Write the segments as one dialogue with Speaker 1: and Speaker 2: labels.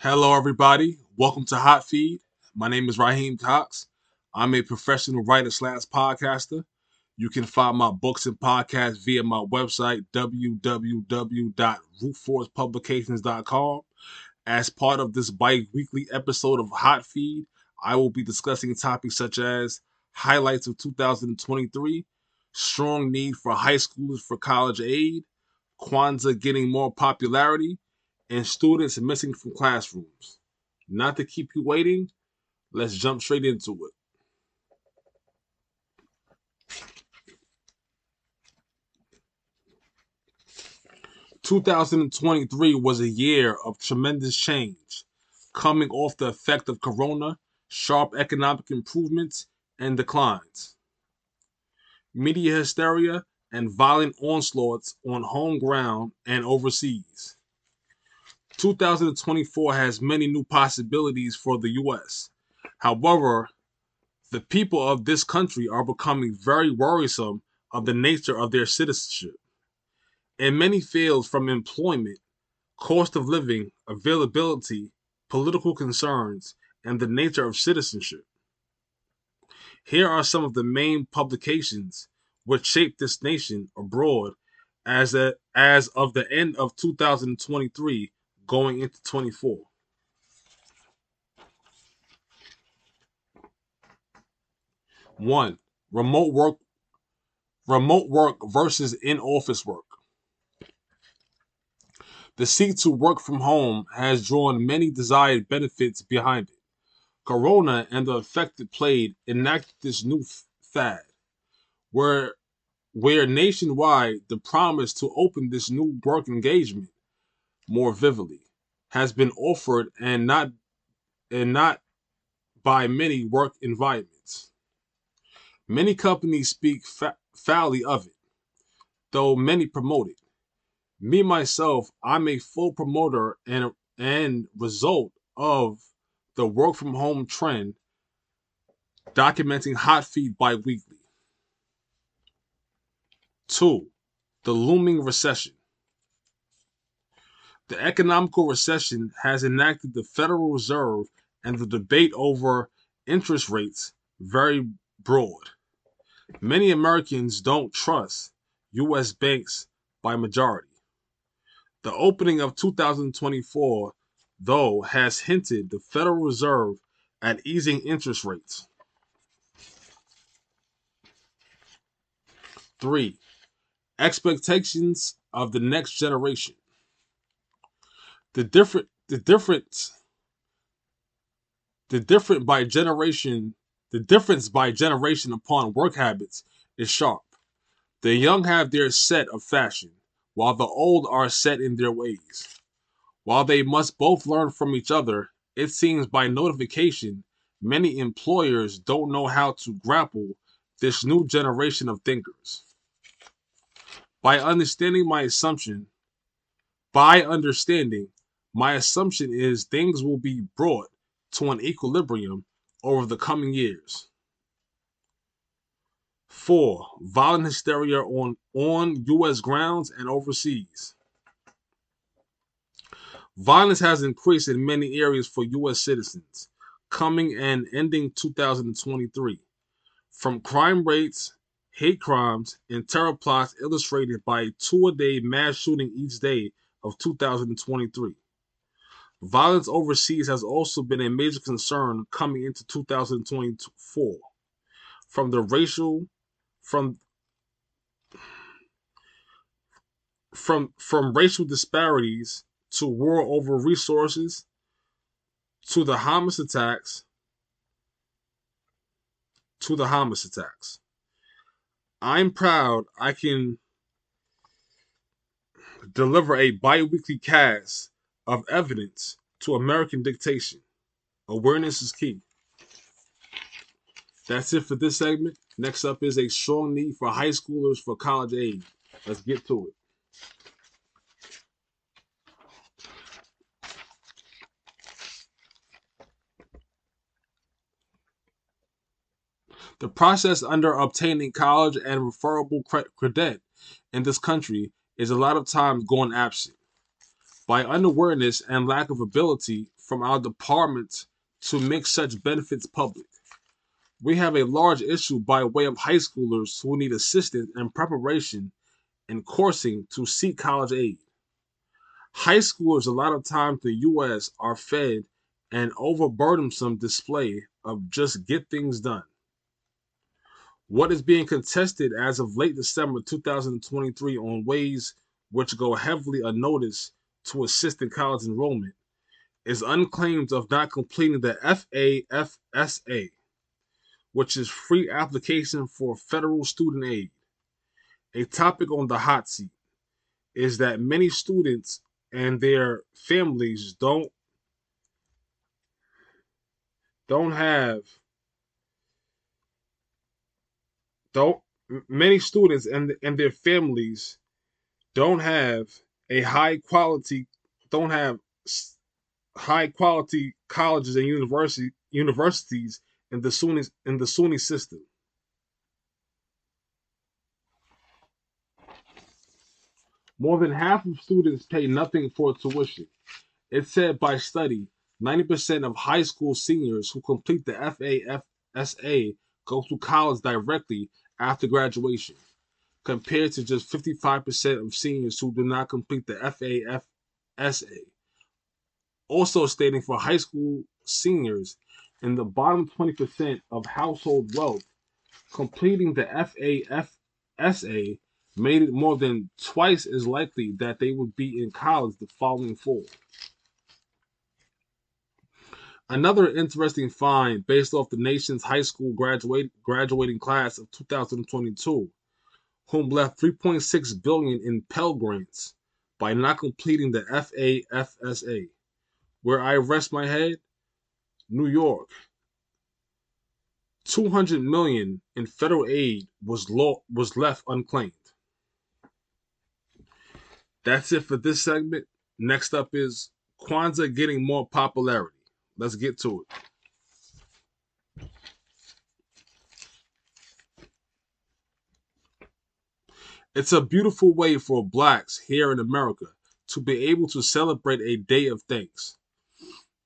Speaker 1: Hello, everybody. Welcome to Hot Feed. My name is Raheem Cox. I'm a professional writer slash podcaster. You can find my books and podcasts via my website, www.rootforcepublications.com. As part of this bi weekly episode of Hot Feed, I will be discussing topics such as highlights of 2023, strong need for high schoolers for college aid, Kwanzaa getting more popularity, and students missing from classrooms. Not to keep you waiting, let's jump straight into it. Two thousand and twenty-three was a year of tremendous change, coming off the effect of Corona, sharp economic improvements, and declines. Media hysteria and violent onslaughts on home ground and overseas 2024 has many new possibilities for the US. However, the people of this country are becoming very worrisome of the nature of their citizenship. In many fields, from employment, cost of living, availability, political concerns, and the nature of citizenship. Here are some of the main publications which shaped this nation abroad as, a, as of the end of 2023 going into 24. One, remote work remote work versus in-office work. The seek to work from home has drawn many desired benefits behind it. Corona and the effect it played enacted this new fad, where where nationwide the promise to open this new work engagement more vividly has been offered and not and not by many work environments. Many companies speak fa- foully of it, though many promote it. Me myself, I'm a full promoter and and result of the work from home trend documenting hot feed bi-weekly. Two, the looming recession. The economical recession has enacted the Federal Reserve and the debate over interest rates very broad. Many Americans don't trust U.S. banks by majority. The opening of 2024, though, has hinted the Federal Reserve at easing interest rates. Three, expectations of the next generation the different the difference the different by generation the difference by generation upon work habits is sharp. The young have their set of fashion, while the old are set in their ways. While they must both learn from each other, it seems by notification many employers don't know how to grapple this new generation of thinkers. By understanding my assumption, by understanding my assumption is things will be brought to an equilibrium over the coming years. Four, violent hysteria on, on U.S. grounds and overseas. Violence has increased in many areas for U.S. citizens, coming and ending 2023. From crime rates, hate crimes, and terror plots illustrated by two a day mass shooting each day of 2023. Violence overseas has also been a major concern coming into 2024. From the racial from from from racial disparities to war over resources to the Hamas attacks to the Hamas attacks. I'm proud I can deliver a bi-weekly cast of evidence to American dictation. Awareness is key. That's it for this segment. Next up is a strong need for high schoolers for college aid. Let's get to it. The process under obtaining college and referable credit in this country is a lot of times going absent by unawareness and lack of ability from our department to make such benefits public. We have a large issue by way of high schoolers who need assistance and preparation and coursing to seek college aid. High schoolers, a lot of times the U.S., are fed an overburdensome display of just get things done. What is being contested as of late December 2023 on ways which go heavily unnoticed to assist in college enrollment is unclaimed of not completing the FAFSA, which is free application for federal student aid. A topic on the hot seat is that many students and their families don't don't have don't many students and and their families don't have a high quality don't have high quality colleges and university universities in the SUNY in the SUNY system. More than half of students pay nothing for tuition. It's said by study 90% of high school seniors who complete the FAFSA go to college directly after graduation, compared to just 55% of seniors who do not complete the FAFSA. Also stating for high school seniors in the bottom 20% of household wealth, completing the FAFSA made it more than twice as likely that they would be in college the following fall. Another interesting find based off the nation's high school graduate, graduating class of 2022, whom left 3.6 billion in Pell Grants by not completing the FAFSA. Where I rest my head, New York. 200 million in federal aid was law, was left unclaimed. That's it for this segment. Next up is Kwanzaa getting more popularity. Let's get to it. It's a beautiful way for blacks here in America to be able to celebrate a day of thanks.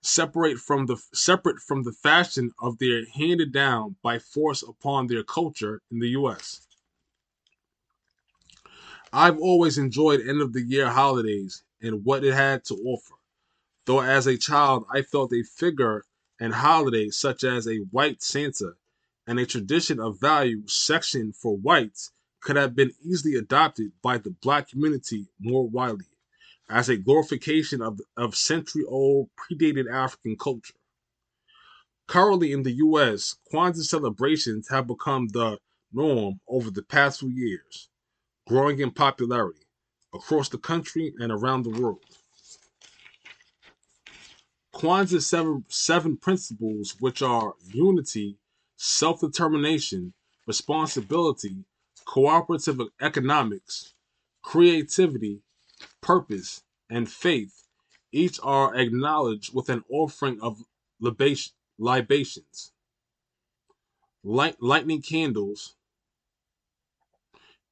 Speaker 1: Separate from the separate from the fashion of their handed down by force upon their culture in the US. I've always enjoyed end of the year holidays and what it had to offer though as a child I felt a figure and holiday such as a white Santa and a tradition of value section for whites could have been easily adopted by the black community more widely as a glorification of, of century old predated African culture. Currently in the US, Kwanzaa celebrations have become the norm over the past few years, growing in popularity across the country and around the world. Kwanzaa's seven, seven principles, which are unity, self determination, responsibility, cooperative economics, creativity, purpose, and faith, each are acknowledged with an offering of libation, libations, light, lightning candles,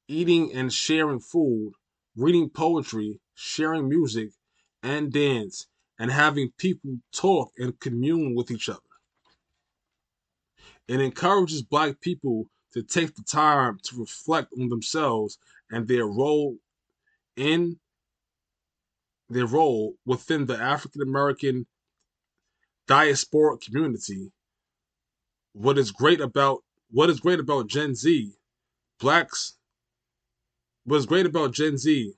Speaker 1: eating and sharing food, reading poetry, sharing music, and dance, and having people talk and commune with each other. It encourages black people to take the time to reflect on themselves and their role in their role within the African American diasporic community. What is great about what is great about Gen Z, blacks what is great about Gen Z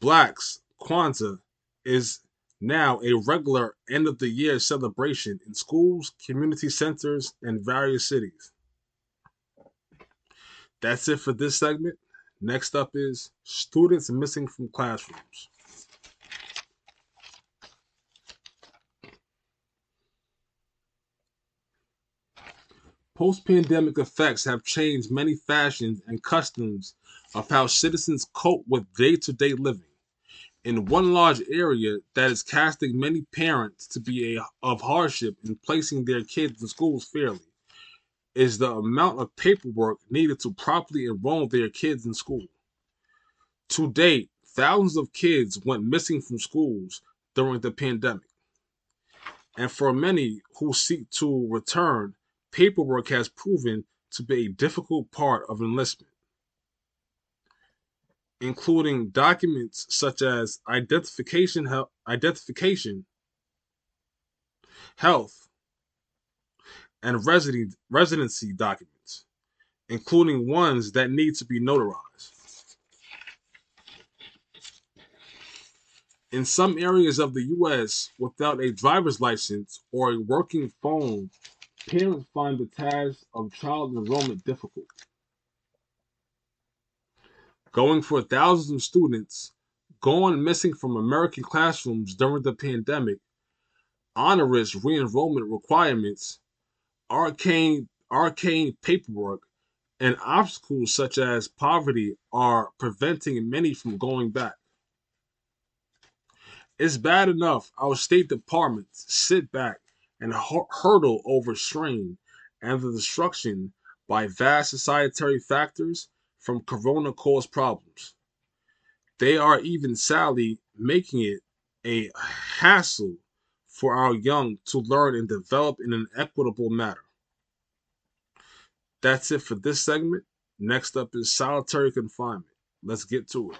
Speaker 1: blacks, Kwanzaa is now a regular end of the year celebration in schools, community centers, and various cities. That's it for this segment. Next up is students missing from classrooms. Post pandemic effects have changed many fashions and customs of how citizens cope with day to day living in one large area that is casting many parents to be a, of hardship in placing their kids in schools fairly is the amount of paperwork needed to properly enroll their kids in school. To date, thousands of kids went missing from schools during the pandemic. And for many who seek to return, paperwork has proven to be a difficult part of enlistment, including documents such as identification, identification health, and residency documents, including ones that need to be notarized. In some areas of the U.S., without a driver's license or a working phone, parents find the task of child enrollment difficult. Going for thousands of students gone missing from American classrooms during the pandemic, onerous re-enrollment requirements, arcane arcane paperwork, and obstacles such as poverty are preventing many from going back. It's bad enough our State Departments sit back and hurdle over strain and the destruction by vast societary factors from corona caused problems. They are even sadly making it a hassle for our young to learn and develop in an equitable manner. That's it for this segment. Next up is solitary confinement. Let's get to it.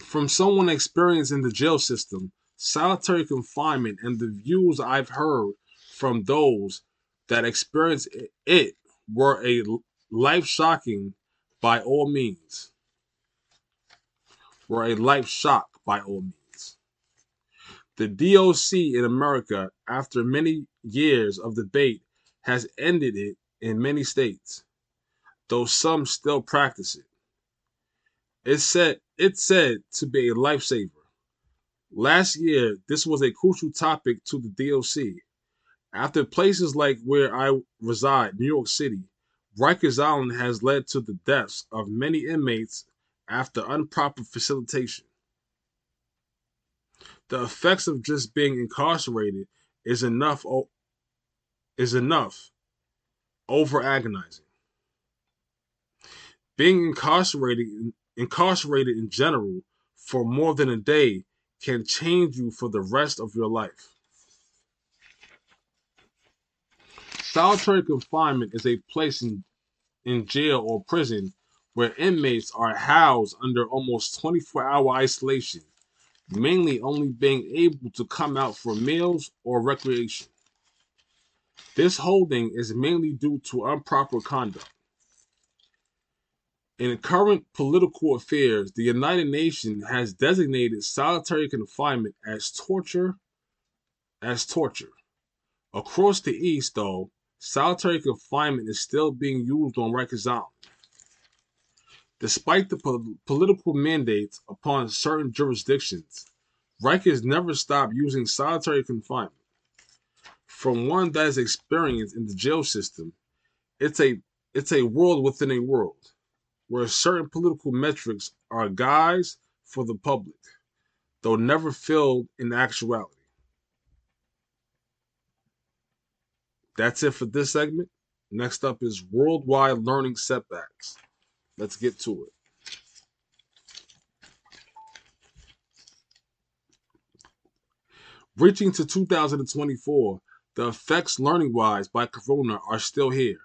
Speaker 1: From someone experienced in the jail system, solitary confinement, and the views I've heard from those that experienced it were a life shocking by all means. Were a life shock by all means. The DOC in America, after many years of debate, has ended it in many states, though some still practice it. It's said it's said to be a lifesaver. Last year, this was a crucial topic to the DOC. After places like where I reside, New York City, Rikers Island has led to the deaths of many inmates after improper facilitation. The effects of just being incarcerated is enough is enough over agonizing. Being incarcerated incarcerated in general for more than a day can change you for the rest of your life. Solitary confinement is a place in, in jail or prison where inmates are housed under almost 24 hour isolation, mainly only being able to come out for meals or recreation. This holding is mainly due to improper conduct. In current political affairs, the United Nations has designated solitary confinement as torture as torture. Across the east, though, solitary confinement is still being used on Rikers Island. Despite the po- political mandates upon certain jurisdictions, Rikers never stopped using solitary confinement. From one that is experienced in the jail system, it's a it's a world within a world where certain political metrics are guides for the public, though never filled in actuality. That's it for this segment. Next up is worldwide learning setbacks. Let's get to it. Reaching to 2024, the effects learning wise by Corona are still here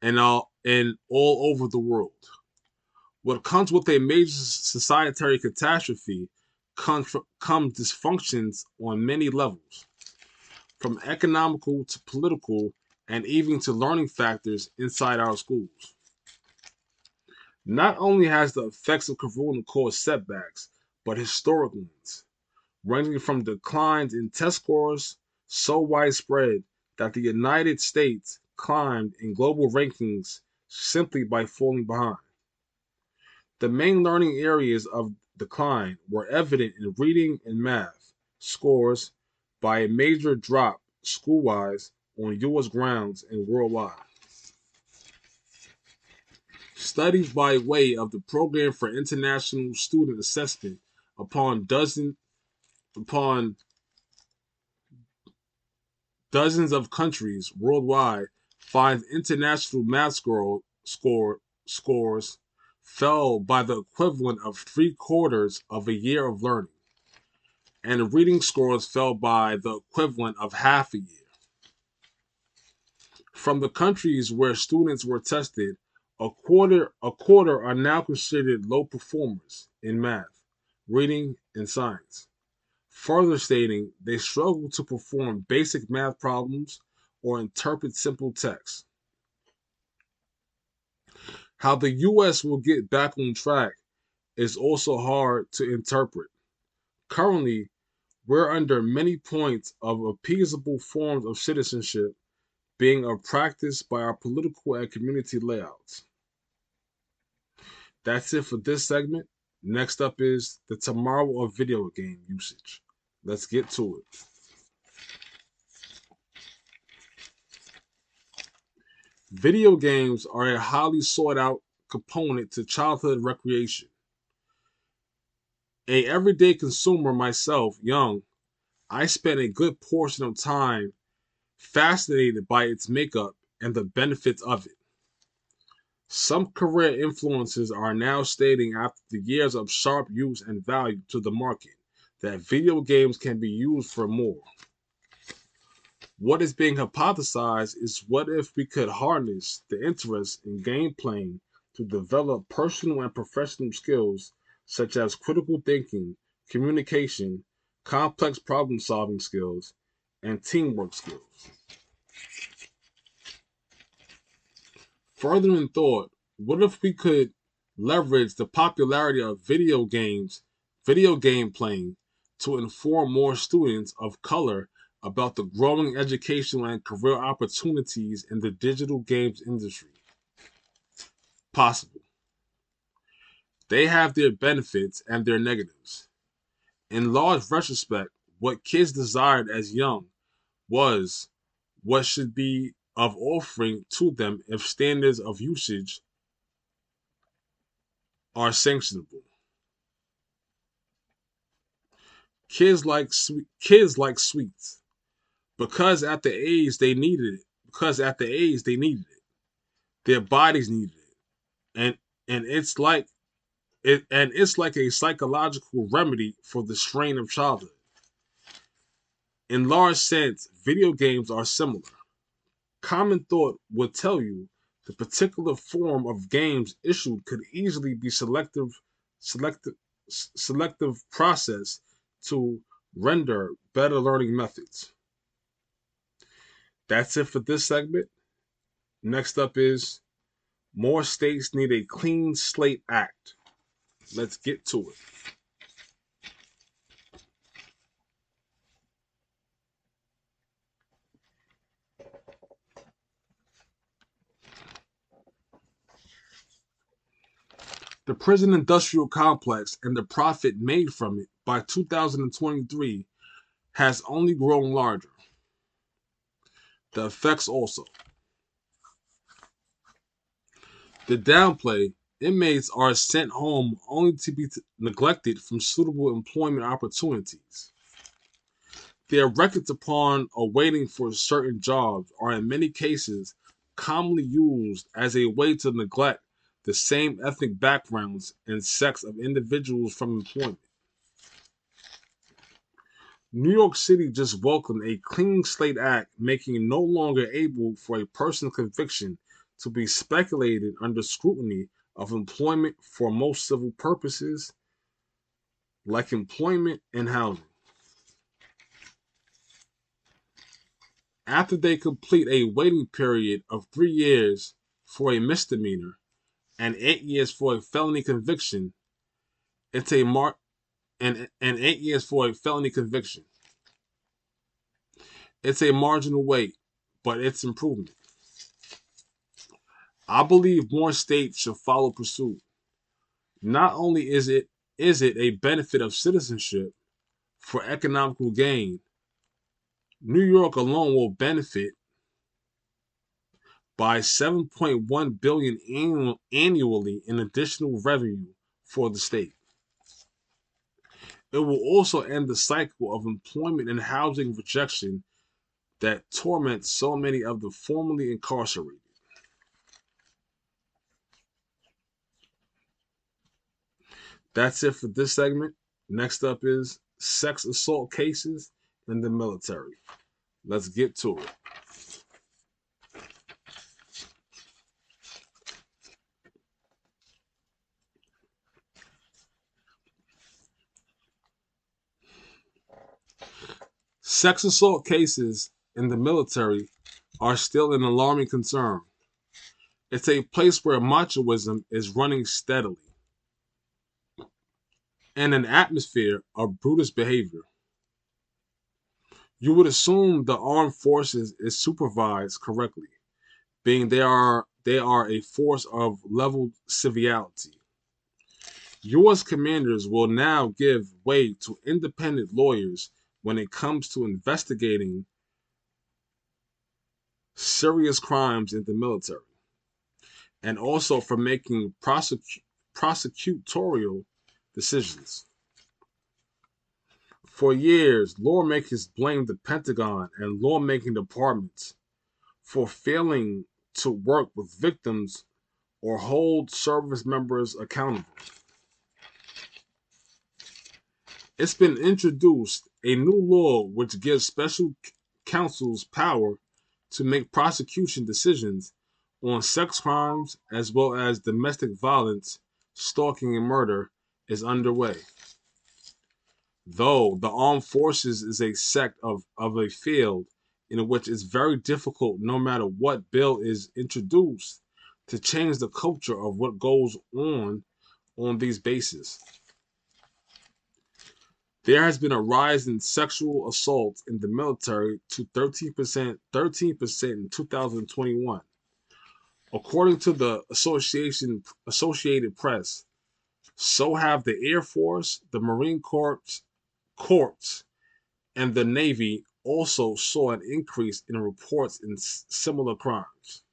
Speaker 1: and all, and all over the world. What comes with a major societary catastrophe comes, come dysfunctions on many levels, from economical to political and even to learning factors inside our schools. Not only has the effects of corona caused setbacks, but historic ones, ranging from declines in test scores so widespread that the United States climbed in global rankings simply by falling behind. The main learning areas of decline were evident in reading and math scores by a major drop school-wise on U.S. grounds and worldwide. Studies by way of the Program for International Student Assessment upon dozen upon dozens of countries worldwide find international math score, score scores fell by the equivalent of three quarters of a year of learning, and reading scores fell by the equivalent of half a year. From the countries where students were tested, a quarter a quarter are now considered low performers in math, reading, and science. Further stating they struggle to perform basic math problems or interpret simple text. How the US will get back on track is also hard to interpret. Currently, we're under many points of appeasable forms of citizenship being a practice by our political and community layouts. That's it for this segment. Next up is the tomorrow of video game usage. Let's get to it. Video games are a highly sought out component to childhood recreation. A everyday consumer myself, young, I spent a good portion of time fascinated by its makeup and the benefits of it. Some career influencers are now stating after the years of sharp use and value to the market that video games can be used for more. What is being hypothesized is what if we could harness the interest in game playing to develop personal and professional skills such as critical thinking, communication, complex problem solving skills, and teamwork skills. Further in thought, what if we could leverage the popularity of video games, video game playing, to inform more students of color about the growing educational and career opportunities in the digital games industry? Possible. They have their benefits and their negatives. In large retrospect, what kids desired as young was what should be of offering to them if standards of usage are sanctionable. Kids like sweet, kids like sweets because at the age they needed it. Because at the age they needed it, their bodies needed it, and and it's like it and it's like a psychological remedy for the strain of childhood. In large sense, video games are similar. Common thought would tell you the particular form of games issued could easily be selective selective selective process to render better learning methods. That's it for this segment. Next up is more states need a clean slate act. Let's get to it. The prison industrial complex and the profit made from it by 2023 has only grown larger. The effects also. The downplay inmates are sent home only to be neglected from suitable employment opportunities. Their records upon awaiting for certain jobs are in many cases commonly used as a way to neglect the same ethnic backgrounds and sex of individuals from employment. New York City just welcomed a Clean Slate Act making it no longer able for a person's conviction to be speculated under scrutiny of employment for most civil purposes like employment and housing. After they complete a waiting period of three years for a misdemeanor, and eight years for a felony conviction. It's a mark and and eight years for a felony conviction. It's a marginal weight, but it's improvement. I believe more states should follow pursuit. Not only is it is it a benefit of citizenship for economical gain, New York alone will benefit by 7.1 billion annual, annually in additional revenue for the state. It will also end the cycle of employment and housing rejection that torments so many of the formerly incarcerated. That's it for this segment. Next up is sex assault cases in the military. Let's get to it. Sex assault cases in the military are still an alarming concern. It's a place where machoism is running steadily and an atmosphere of brutish behavior. You would assume the armed forces is supervised correctly, being they are they are a force of leveled civility. U.S. commanders will now give way to independent lawyers when it comes to investigating serious crimes in the military, and also for making prosecu- prosecutorial decisions. For years, lawmakers blamed the Pentagon and lawmaking departments for failing to work with victims or hold service members accountable. It's been introduced a new law which gives special counsels power to make prosecution decisions on sex crimes as well as domestic violence, stalking, and murder is underway. Though the armed forces is a sect of, of a field in which it's very difficult, no matter what bill is introduced, to change the culture of what goes on on these bases. There has been a rise in sexual assault in the military to 13%, 13% in 2021. According to the Association Associated Press, so have the Air Force, the Marine Corps, courts, and the Navy also saw an increase in reports in similar crimes.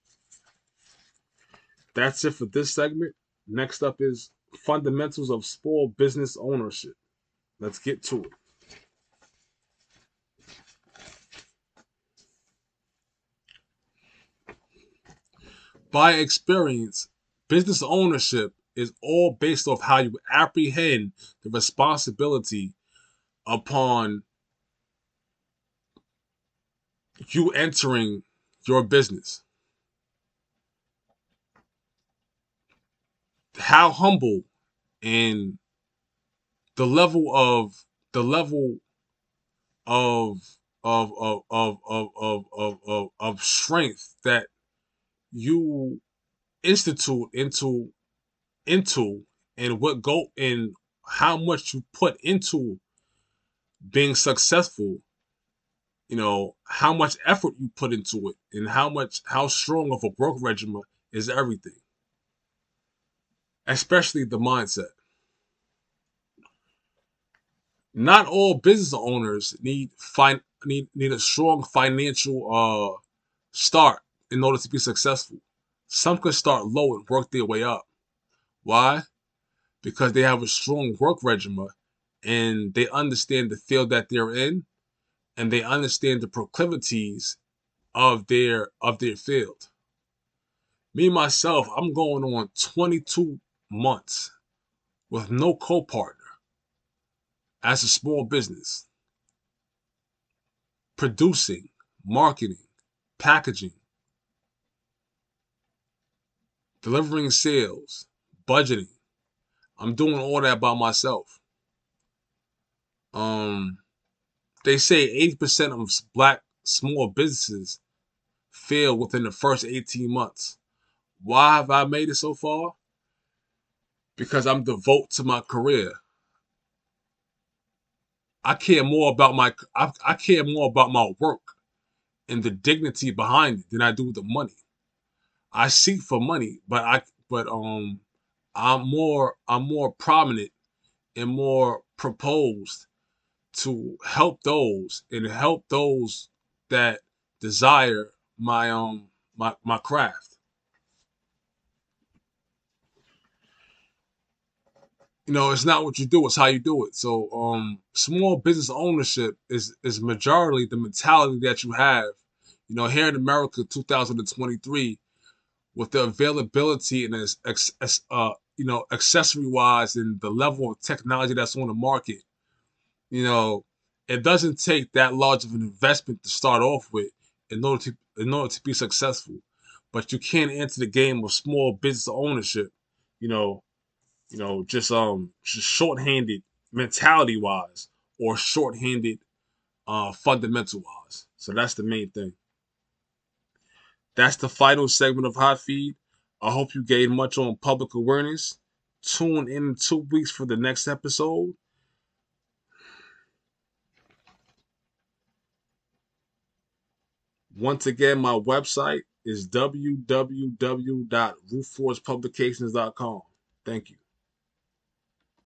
Speaker 1: That's it for this segment. Next up is fundamentals of small business ownership. Let's get to it. By experience, business ownership is all based off how you apprehend the responsibility upon you entering your business. How humble and the level of the level of of of of of of of, of, strength that you institute into into and what go and how much you put into being successful you know how much effort you put into it and how much how strong of a work regimen is everything. Especially the mindset not all business owners need fin- need need a strong financial uh start in order to be successful. Some can start low and work their way up. Why? Because they have a strong work regimen and they understand the field that they're in and they understand the proclivities of their of their field. Me myself, I'm going on 22 months with no co-partner as a small business, producing, marketing, packaging, delivering sales, budgeting. I'm doing all that by myself. Um, they say 80% of black small businesses fail within the first 18 months. Why have I made it so far? Because I'm devoted to my career. I care more about my I, I care more about my work and the dignity behind it than I do the money. I seek for money, but I but um I'm more I'm more prominent and more proposed to help those and help those that desire my um my my craft. You know, it's not what you do, it's how you do it. So, um, small business ownership is is majority the mentality that you have You know, here in America, 2023, with the availability and as, as uh, you know, accessory wise and the level of technology that's on the market, you know, it doesn't take that large of an investment to start off with in order to in order to be successful. But you can't enter the game of small business ownership, you know, you know, just um just short-handed mentality wise or short-handed uh fundamental wise. So that's the main thing. That's the final segment of Hot Feed. I hope you gained much on public awareness. Tune in in two weeks for the next episode. Once again, my website is www.rootforcepublications.com. Thank you.